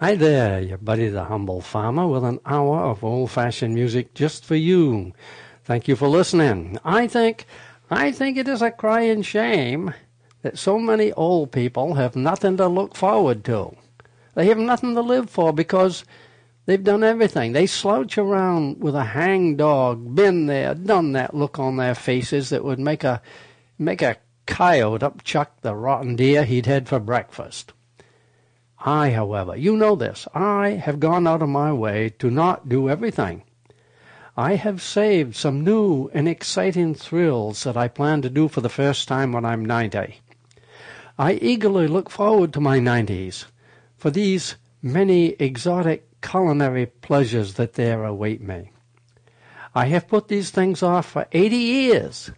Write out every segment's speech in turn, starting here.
Hi there, your buddy the humble farmer with an hour of old fashioned music just for you. Thank you for listening. I think I think it is a crying shame that so many old people have nothing to look forward to. They have nothing to live for because they've done everything. They slouch around with a hangdog, been there, done that look on their faces that would make a make a coyote upchuck the rotten deer he'd had for breakfast. I, however, you know this, I have gone out of my way to not do everything. I have saved some new and exciting thrills that I plan to do for the first time when I'm ninety. I eagerly look forward to my nineties, for these many exotic culinary pleasures that there await me. I have put these things off for eighty years,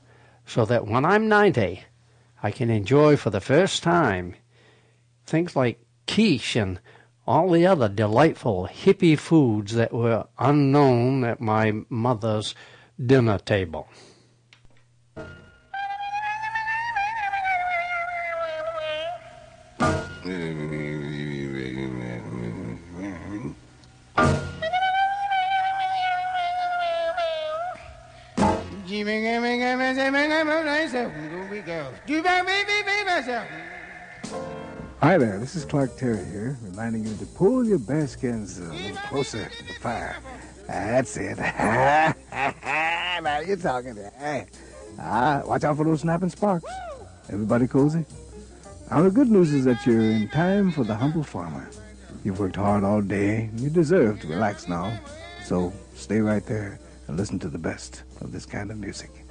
so that when I'm ninety, I can enjoy for the first time things like quiche and all the other delightful hippie foods that were unknown at my mother's dinner table. Hi there, this is Clark Terry here, reminding you to pull your bearskins a little closer to the fire. That's it. now you're talking. Hey. Ah, watch out for those snapping sparks. Everybody cozy? Now the good news is that you're in time for the humble farmer. You've worked hard all day, and you deserve to relax now. So stay right there and listen to the best of this kind of music.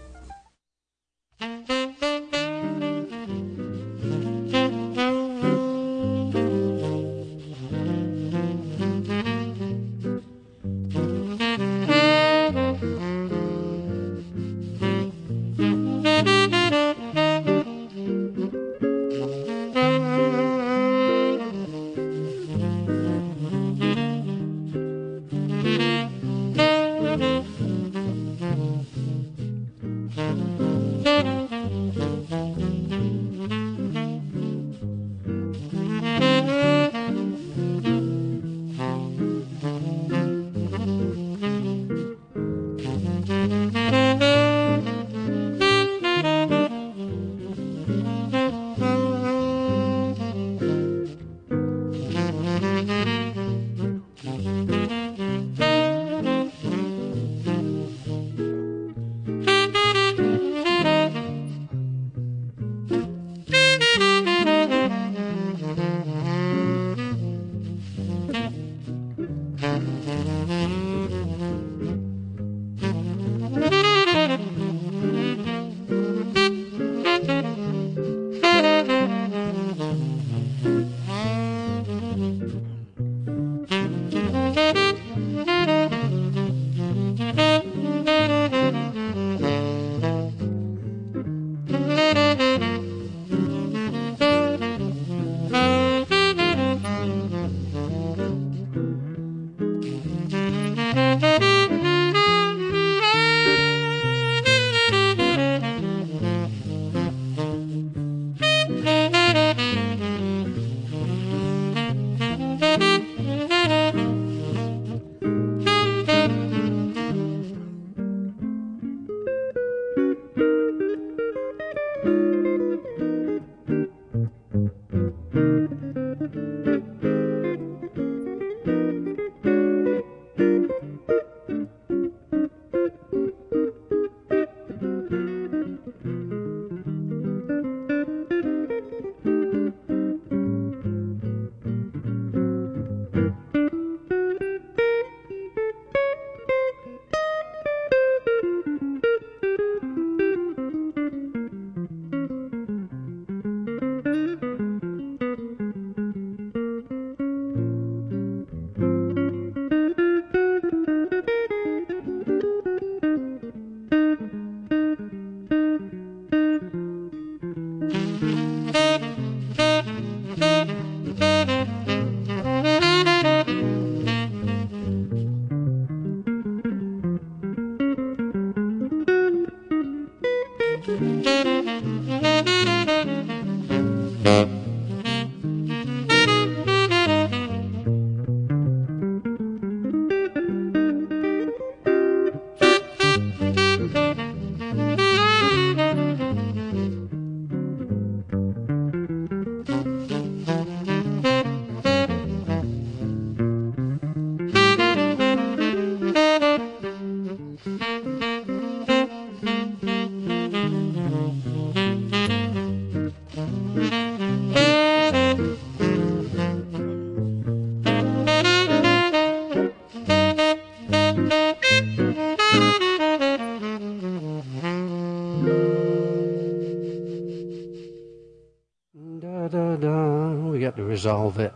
Resolve it.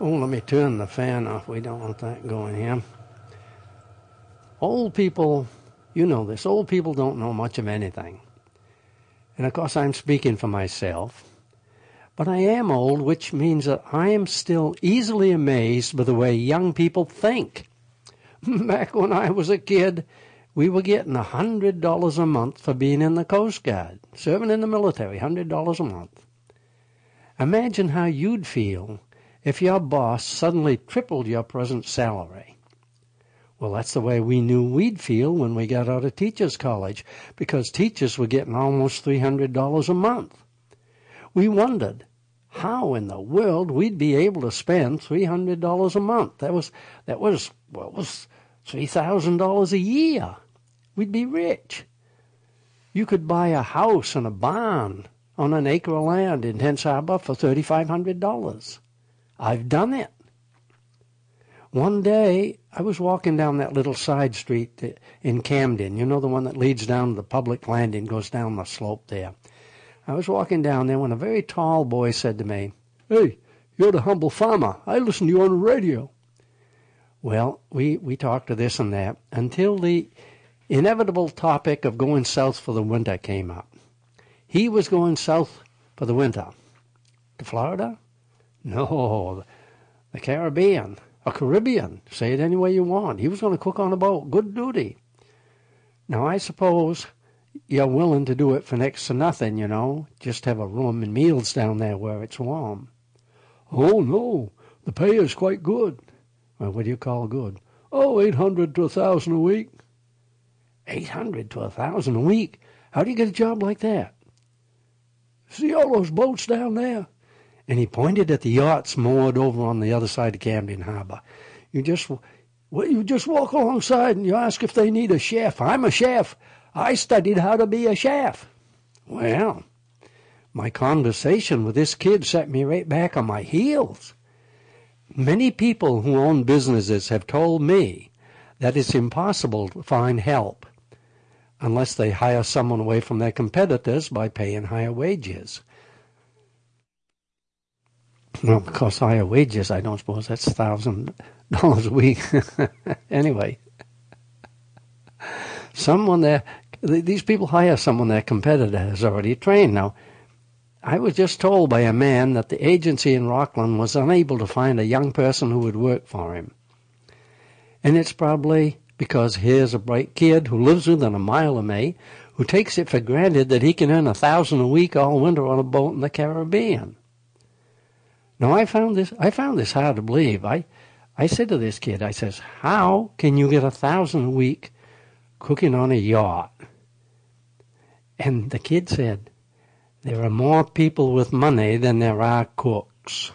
Oh, let me turn the fan off. We don't want that going here. Old people, you know this, old people don't know much of anything. And of course, I'm speaking for myself. But I am old, which means that I am still easily amazed by the way young people think. Back when I was a kid, we were getting a hundred dollars a month for being in the Coast Guard, serving in the military, hundred dollars a month. Imagine how you'd feel if your boss suddenly tripled your present salary. Well, that's the way we knew we'd feel when we got out of teachers' college, because teachers were getting almost $300 a month. We wondered how in the world we'd be able to spend $300 a month. That was, that was, well, was $3,000 a year. We'd be rich. You could buy a house and a barn on an acre of land in Tenants Harbor for $3,500. I've done it. One day, I was walking down that little side street in Camden. You know the one that leads down to the public landing, goes down the slope there. I was walking down there when a very tall boy said to me, Hey, you're the humble farmer. I listen to you on the radio. Well, we, we talked to this and that until the inevitable topic of going south for the winter came up. He was going south for the winter. To Florida? No, the Caribbean, a Caribbean. Say it any way you want. He was going to cook on a boat. Good duty. Now, I suppose you're willing to do it for next to nothing, you know. Just have a room and meals down there where it's warm. Oh, no. The pay is quite good. Well, what do you call good? Oh, eight hundred to a thousand a week. Eight hundred to a thousand a week? How do you get a job like that? See all those boats down there? And he pointed at the yachts moored over on the other side of Camden Harbor. You just, well, you just walk alongside and you ask if they need a chef. I'm a chef. I studied how to be a chef. Well, my conversation with this kid set me right back on my heels. Many people who own businesses have told me that it's impossible to find help unless they hire someone away from their competitors by paying higher wages. Well, because higher wages, I don't suppose that's thousand dollars a week. anyway, someone there, these people hire someone their competitor has already trained. Now, I was just told by a man that the agency in Rockland was unable to find a young person who would work for him. And it's probably because here's a bright kid who lives within a mile of me who takes it for granted that he can earn a thousand a week all winter on a boat in the Caribbean. Now I found this I found this hard to believe. I I said to this kid, I says, How can you get a thousand a week cooking on a yacht? And the kid said, there are more people with money than there are cooks.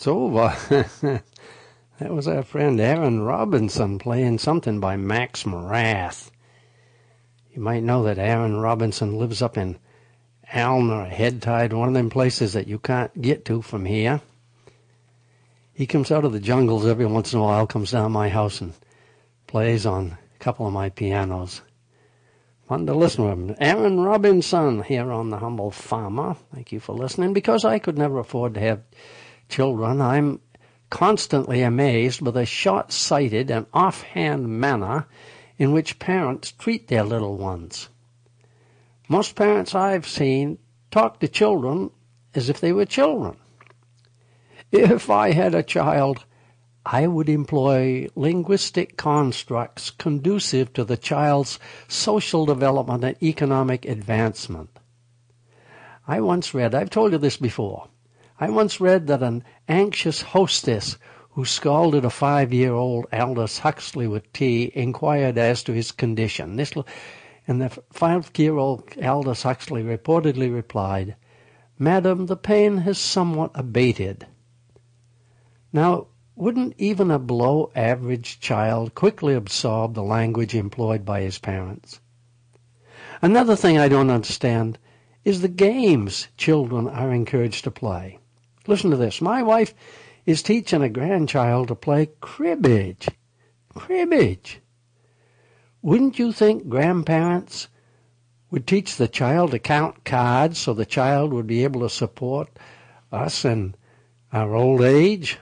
It's over. that was our friend Aaron Robinson playing something by Max Morath. You might know that Aaron Robinson lives up in Alna or Head Tide, one of them places that you can't get to from here. He comes out of the jungles every once in a while, comes down my house and plays on a couple of my pianos. Fun to listen to him. Aaron Robinson here on The Humble Farmer. Thank you for listening. Because I could never afford to have children, I'm constantly amazed by the short-sighted and offhand manner in which parents treat their little ones. Most parents I've seen talk to children as if they were children. If I had a child, I would employ linguistic constructs conducive to the child's social development and economic advancement. I once read, I've told you this before, I once read that an anxious hostess who scalded a five-year-old Aldous Huxley with tea inquired as to his condition. This and the five-year-old Aldous Huxley reportedly replied, Madam, the pain has somewhat abated. Now, wouldn't even a below average child quickly absorb the language employed by his parents? Another thing I don't understand is the games children are encouraged to play. Listen to this. My wife is teaching a grandchild to play cribbage. Cribbage. Wouldn't you think grandparents would teach the child to count cards so the child would be able to support us in our old age?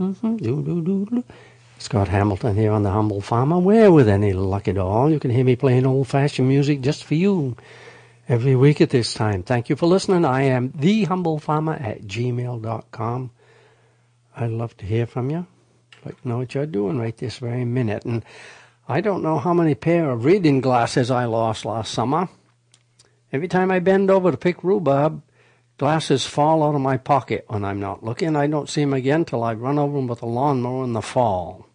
Mm-hmm. Scott Hamilton here on The Humble Farmer. Where, with any luck at all, you can hear me playing old-fashioned music just for you every week at this time. Thank you for listening. I am The Humble Farmer at gmail.com. I'd love to hear from you. I'd like know what you're doing right this very minute. And I don't know how many pair of reading glasses I lost last summer. Every time I bend over to pick rhubarb, glasses fall out of my pocket when I'm not looking. I don't see them again till I run over them with a lawnmower in the fall.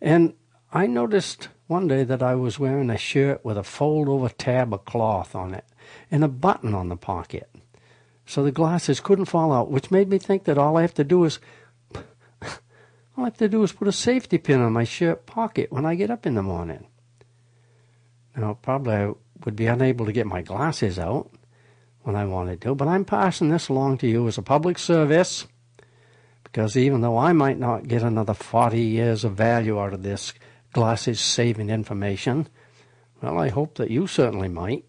And I noticed one day that I was wearing a shirt with a fold over tab of cloth on it and a button on the pocket. So the glasses couldn't fall out, which made me think that all I have to do is all I have to do is put a safety pin on my shirt pocket when I get up in the morning. Now, probably I would be unable to get my glasses out when I wanted to, do, but I'm passing this along to you as a public service because even though I might not get another 40 years of value out of this glasses saving information, well, I hope that you certainly might.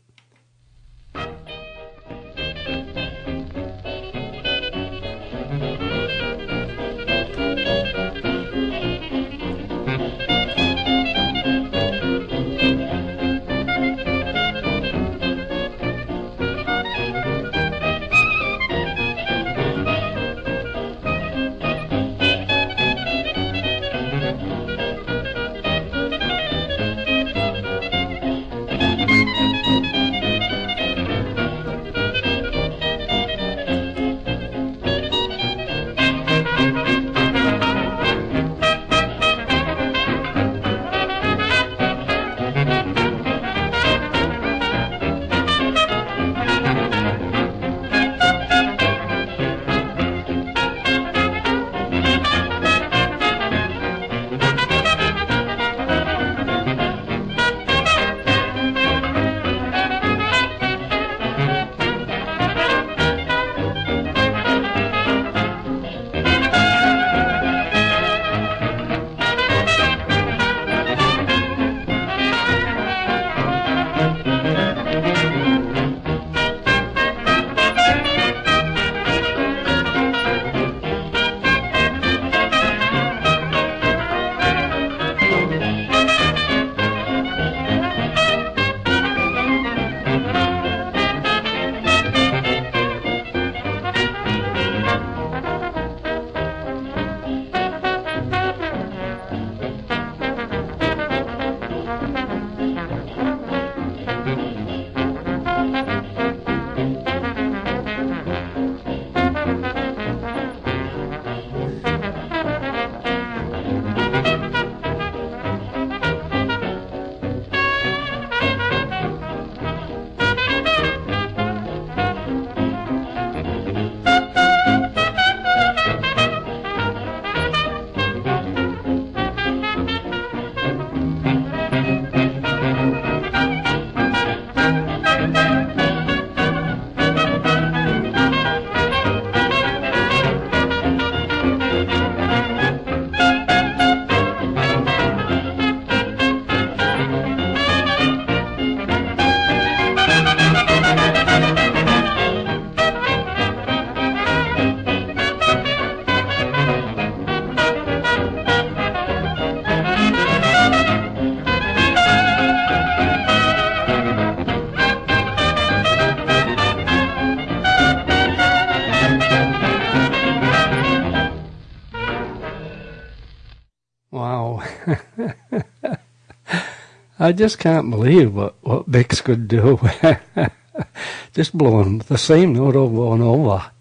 I just can't believe what, what Bix could do. just blowing the same note over and over.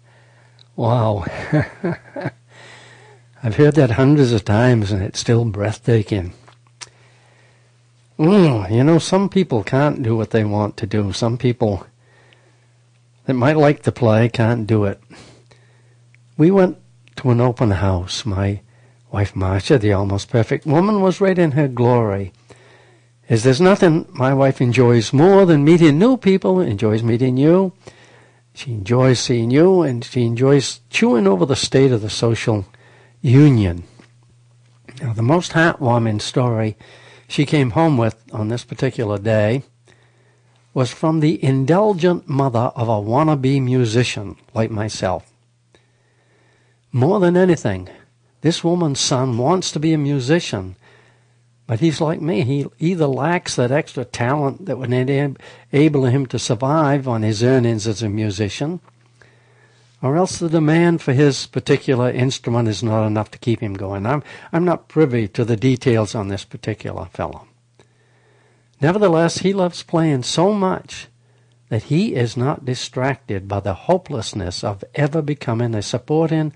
Wow. I've heard that hundreds of times and it's still breathtaking. Mm, you know, some people can't do what they want to do. Some people that might like to play can't do it. We went to an open house. My wife Marcia, the almost perfect woman, was right in her glory is there's nothing my wife enjoys more than meeting new people, enjoys meeting you. She enjoys seeing you and she enjoys chewing over the state of the social union. Now, the most heartwarming story she came home with on this particular day was from the indulgent mother of a wannabe musician like myself. more than anything, this woman's son wants to be a musician. But he's like me. He either lacks that extra talent that would enable him to survive on his earnings as a musician, or else the demand for his particular instrument is not enough to keep him going. I'm, I'm not privy to the details on this particular fellow. Nevertheless, he loves playing so much that he is not distracted by the hopelessness of ever becoming a supporting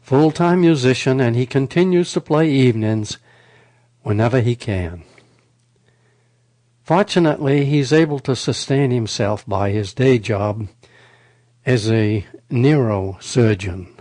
full-time musician, and he continues to play evenings whenever he can. Fortunately, he's able to sustain himself by his day job as a neurosurgeon.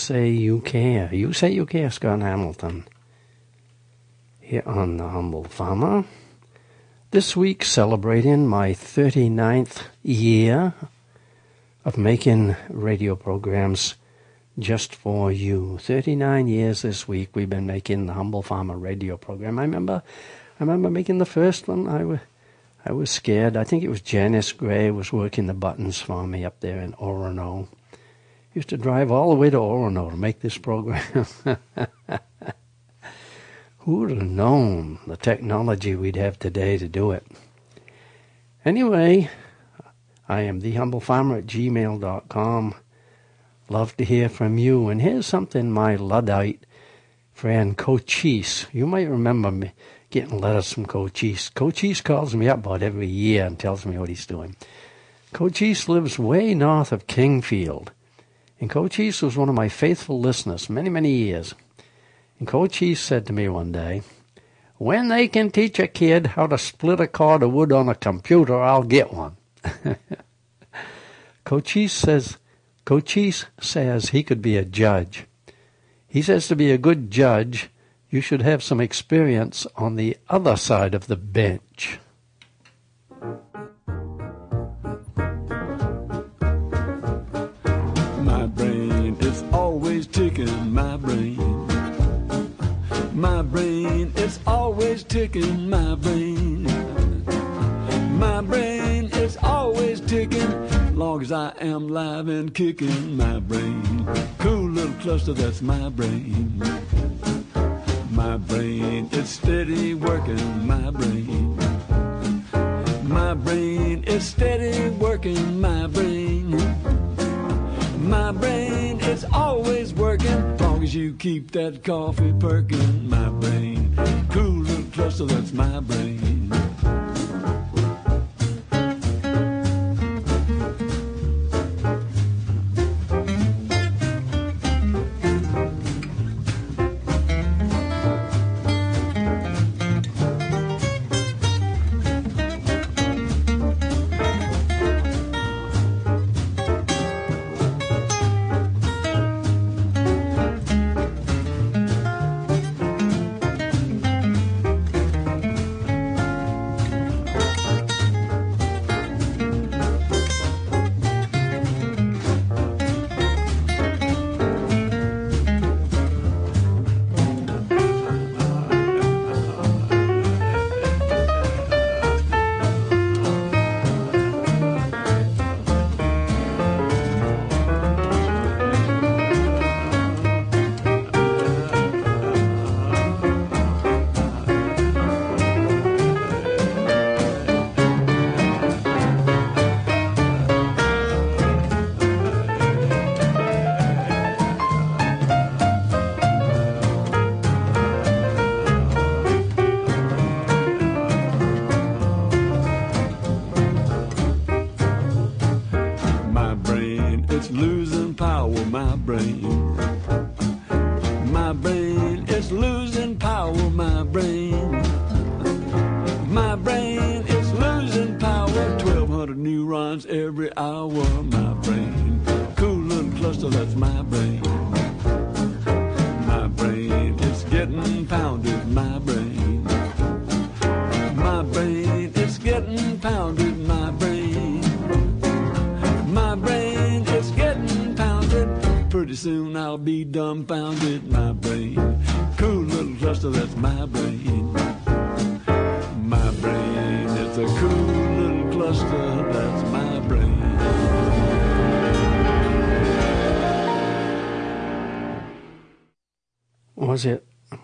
Say You Care. You Say You Care, Scott Hamilton. Here on The Humble Farmer. This week celebrating my 39th year of making radio programs just for you. 39 years this week we've been making the Humble Farmer radio program. I remember I remember making the first one. I was I was scared. I think it was Janice Gray was working the buttons for me up there in Orono. Used to drive all the way to Orono to make this program. Who would have known the technology we'd have today to do it? Anyway, I am thehumblefarmer at gmail.com. Love to hear from you. And here's something my Luddite friend Cochise, you might remember me getting letters from Cochise. Cochise calls me up about every year and tells me what he's doing. Cochise lives way north of Kingfield. And Cochise was one of my faithful listeners many, many years. And Cochise said to me one day, when they can teach a kid how to split a cord of wood on a computer, I'll get one. Cochise says Cochise says he could be a judge. He says to be a good judge, you should have some experience on the other side of the bench. My brain is always ticking, my brain. My brain is always ticking long as I am live and kicking my brain. Cool little cluster, that's my brain. My brain is steady working, my brain. My brain is steady working, my brain. My brain is always working, long as you keep that coffee perking, my brain. Cool little cluster, that's my brain.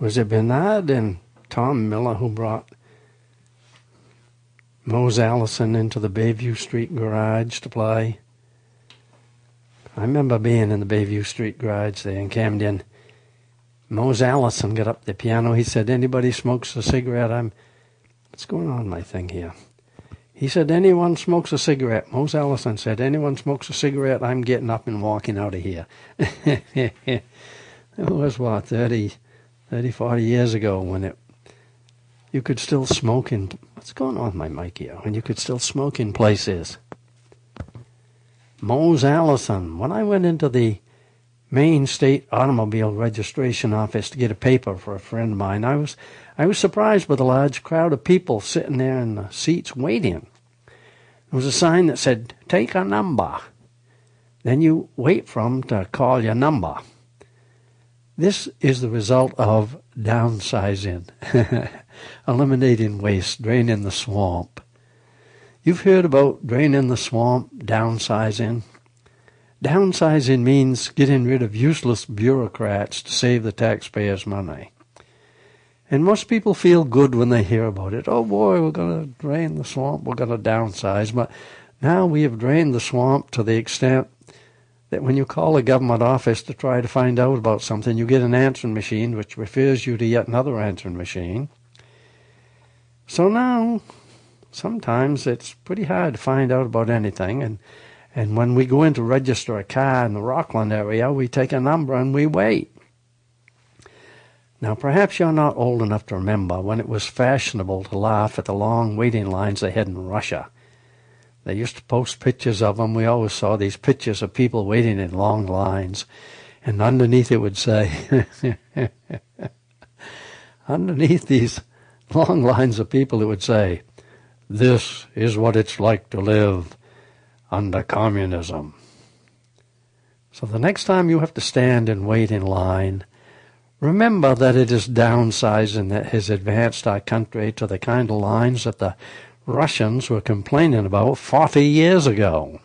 Was it Bernard and Tom Miller who brought Mose Allison into the Bayview Street garage to play? I remember being in the Bayview Street garage there in Camden. Mose Allison got up the piano. He said, "Anybody smokes a cigarette, I'm." What's going on my thing here? He said, "Anyone smokes a cigarette." Mose Allison said, "Anyone smokes a cigarette, I'm getting up and walking out of here." it was what 30, 30, 40 years ago when it you could still smoke in what's going on with my mic here when you could still smoke in places. Mose Allison. When I went into the Maine State Automobile Registration Office to get a paper for a friend of mine. I was I was surprised by the large crowd of people sitting there in the seats waiting. There was a sign that said, "Take a number." Then you wait for them to call your number. This is the result of downsizing, eliminating waste, draining the swamp. You've heard about draining the swamp, downsizing. Downsizing means getting rid of useless bureaucrats to save the taxpayers money. And most people feel good when they hear about it. Oh boy, we're going to drain the swamp, we're going to downsize. But now we have drained the swamp to the extent that when you call a government office to try to find out about something, you get an answering machine which refers you to yet another answering machine. So now, sometimes it's pretty hard to find out about anything, and and when we go in to register a car in the Rockland area, we take a number and we wait. Now, perhaps you're not old enough to remember when it was fashionable to laugh at the long waiting lines they had in Russia. They used to post pictures of them. We always saw these pictures of people waiting in long lines. And underneath it would say, underneath these long lines of people, it would say, This is what it's like to live under communism. So the next time you have to stand and wait in line, remember that it is downsizing that has advanced our country to the kind of lines that the Russians were complaining about 40 years ago.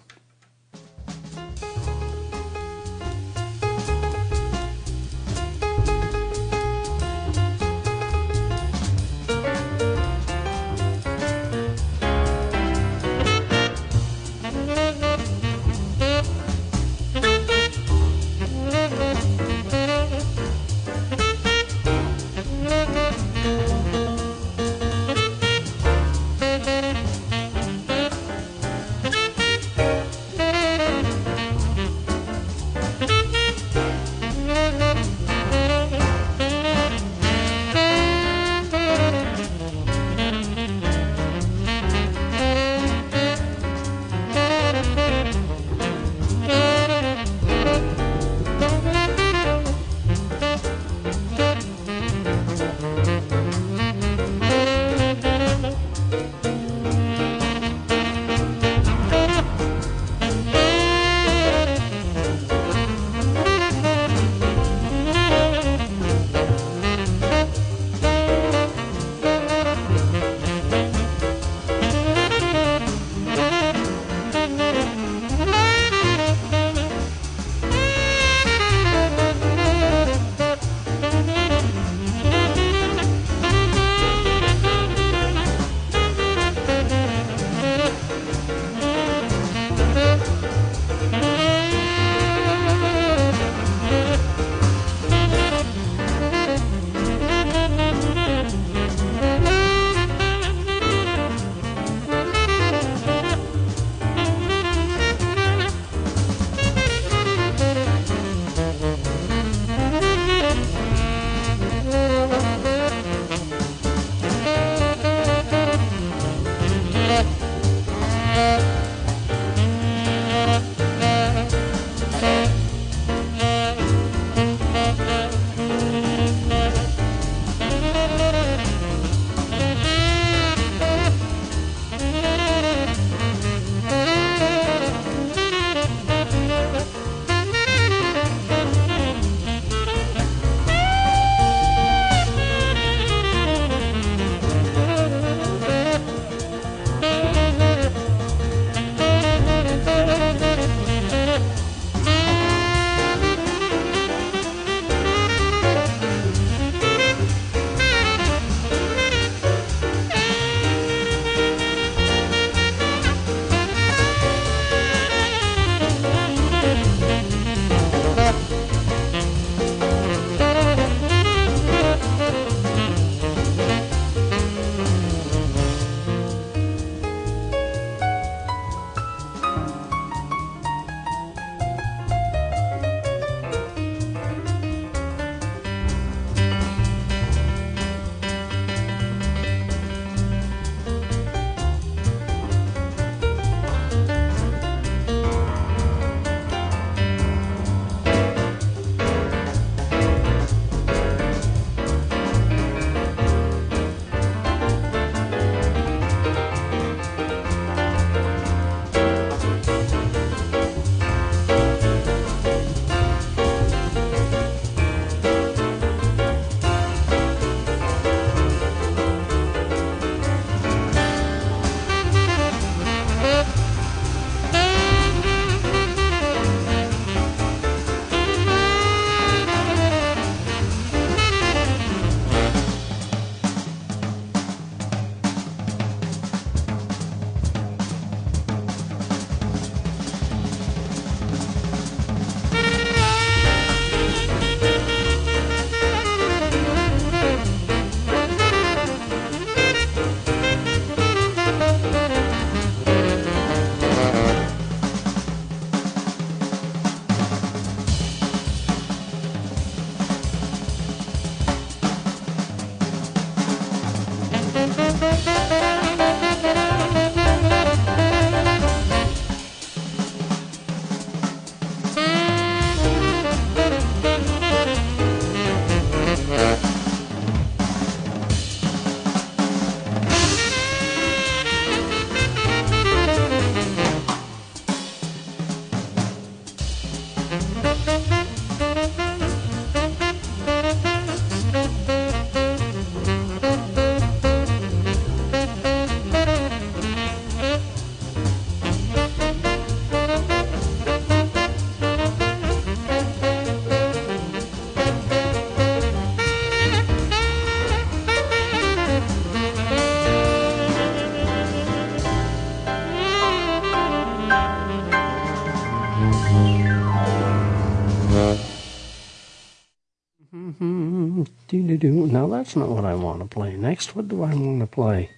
That's not what I want to play. Next, what do I want to play?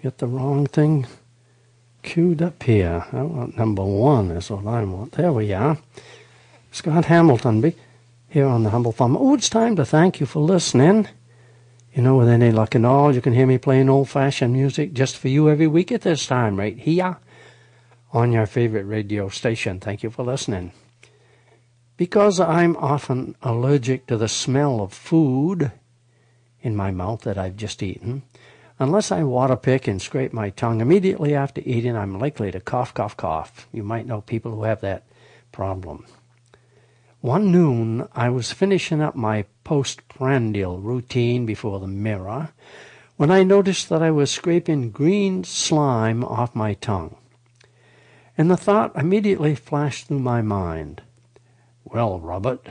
Get the wrong thing queued up here. I want number one is what I want. There we are. Scott Hamilton be here on the Humble Farm. Oh, it's time to thank you for listening. You know, with any luck and all, you can hear me playing old-fashioned music just for you every week at this time, right here on your favorite radio station. Thank you for listening. Because I'm often allergic to the smell of food in my mouth that I've just eaten, unless I water pick and scrape my tongue immediately after eating, I'm likely to cough, cough, cough. You might know people who have that problem. One noon, I was finishing up my postprandial routine before the mirror when I noticed that I was scraping green slime off my tongue. And the thought immediately flashed through my mind. Well, Robert,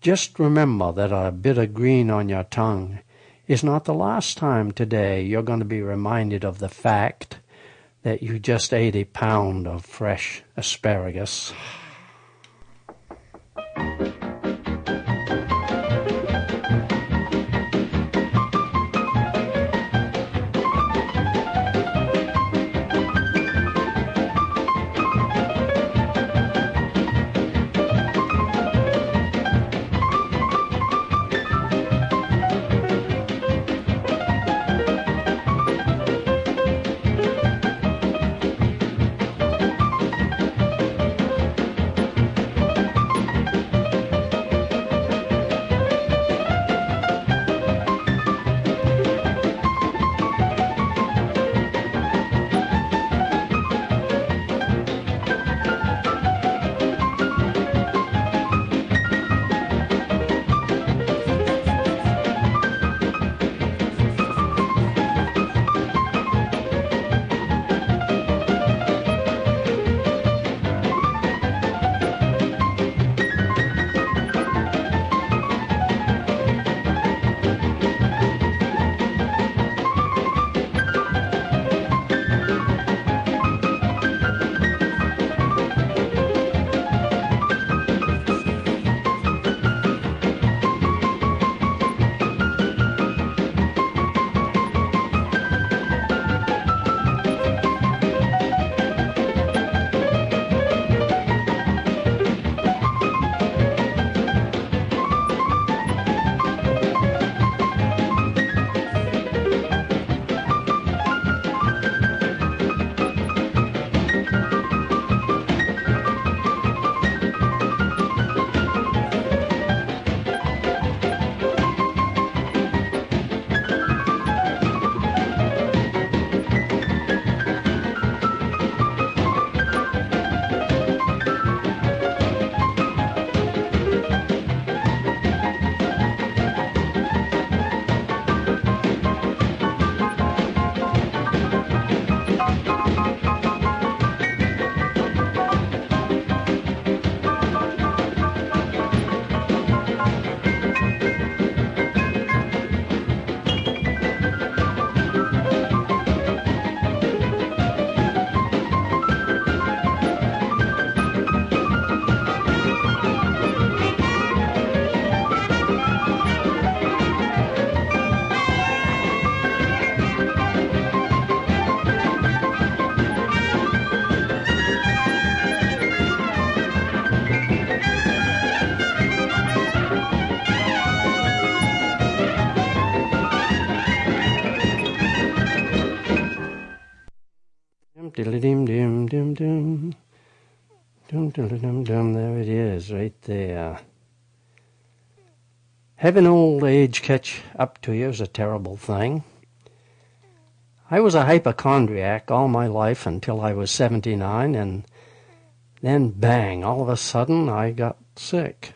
just remember that a bit of green on your tongue is not the last time today you're going to be reminded of the fact that you just ate a pound of fresh asparagus. Diddly-dim, dim, dim, dim. Dum, dum, dum, dum. There it is, right there. Having old age catch up to you is a terrible thing. I was a hypochondriac all my life until I was 79, and then bang, all of a sudden I got sick.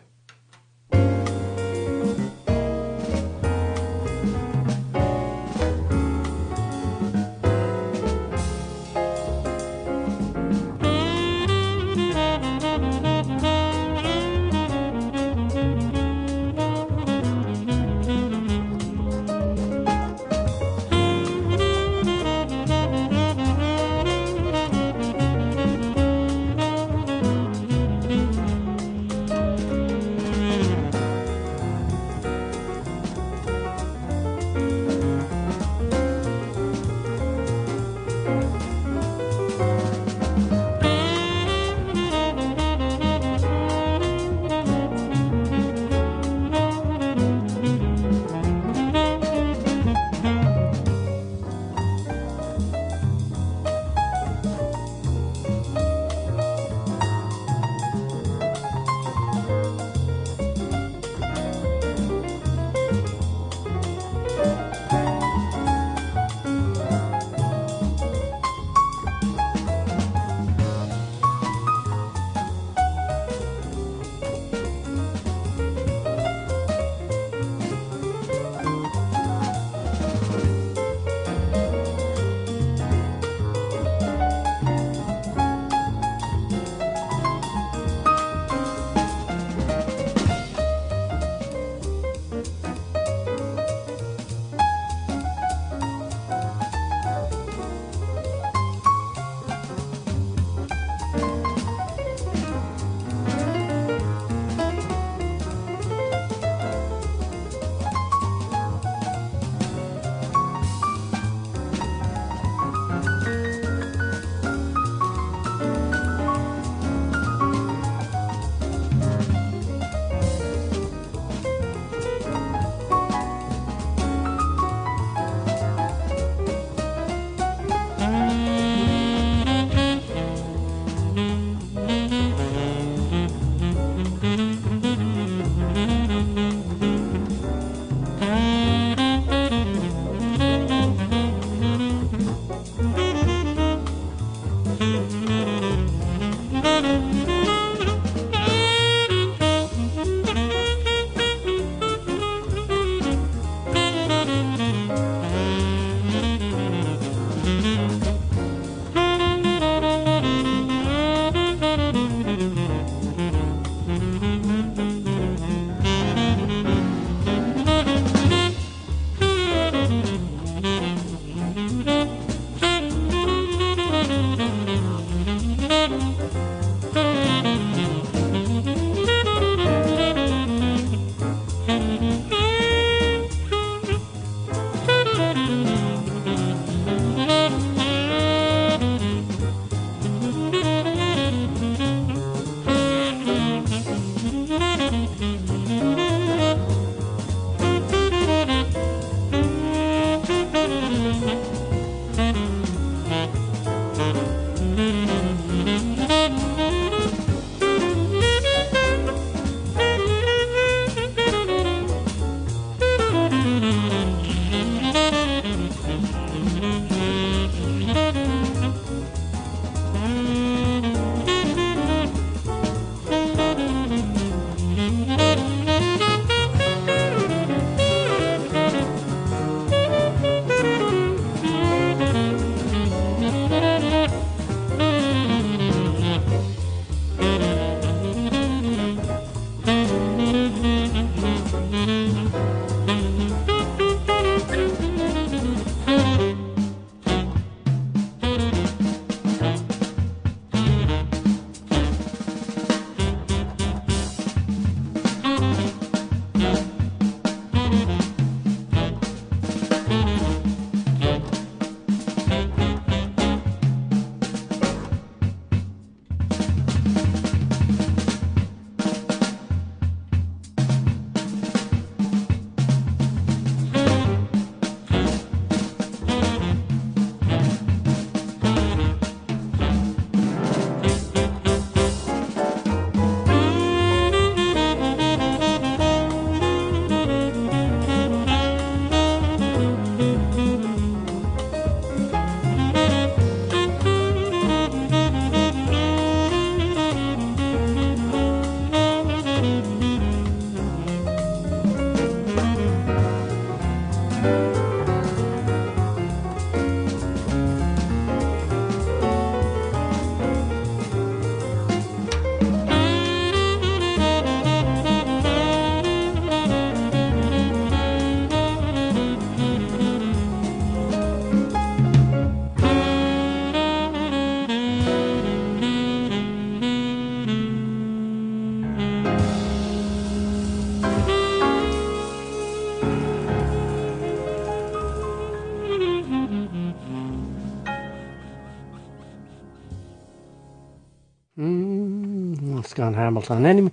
Scott Hamilton. Any,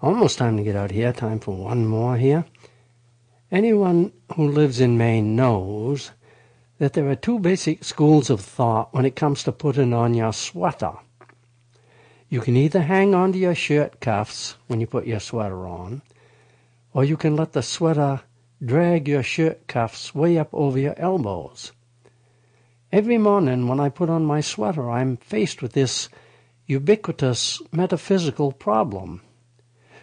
almost time to get out here. Time for one more here. Anyone who lives in Maine knows that there are two basic schools of thought when it comes to putting on your sweater. You can either hang onto your shirt cuffs when you put your sweater on, or you can let the sweater drag your shirt cuffs way up over your elbows. Every morning when I put on my sweater, I'm faced with this ubiquitous metaphysical problem.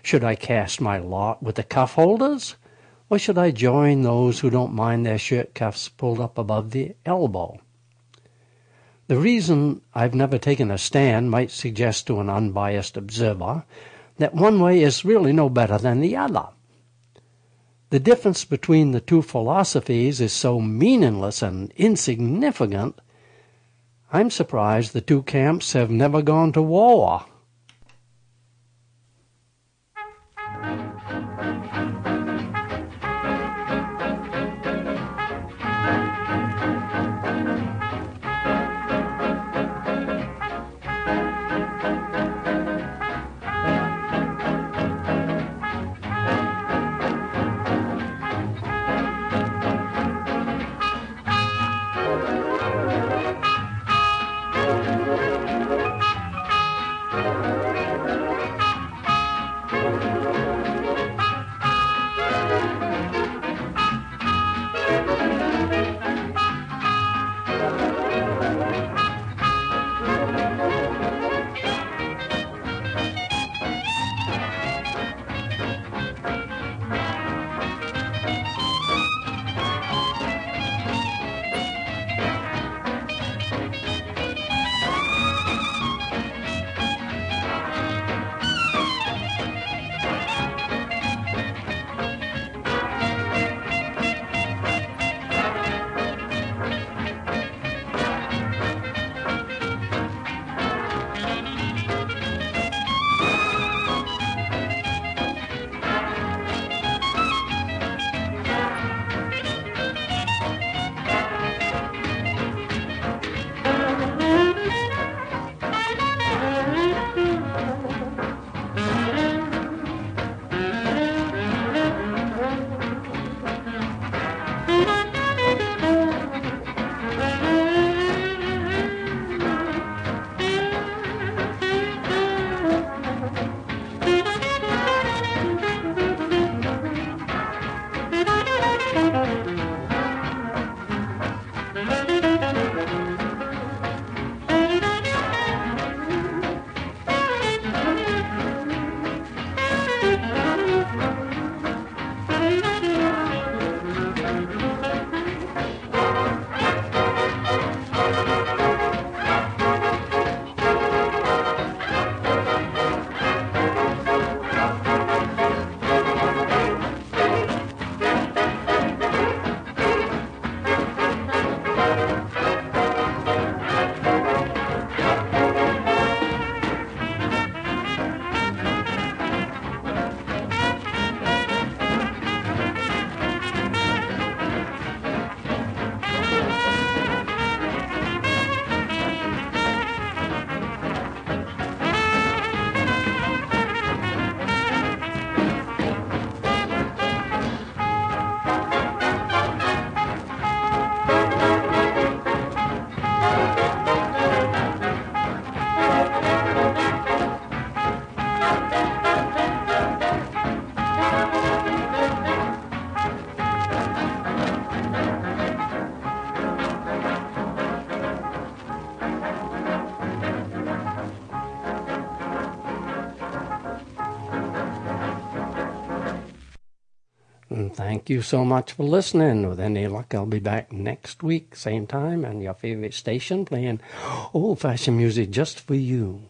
Should I cast my lot with the cuff holders, or should I join those who don't mind their shirt cuffs pulled up above the elbow? The reason I've never taken a stand might suggest to an unbiased observer that one way is really no better than the other. The difference between the two philosophies is so meaningless and insignificant, I'm surprised the two camps have never gone to war. Thank you so much for listening. With any luck, I'll be back next week, same time, on your favorite station, playing old fashioned music just for you.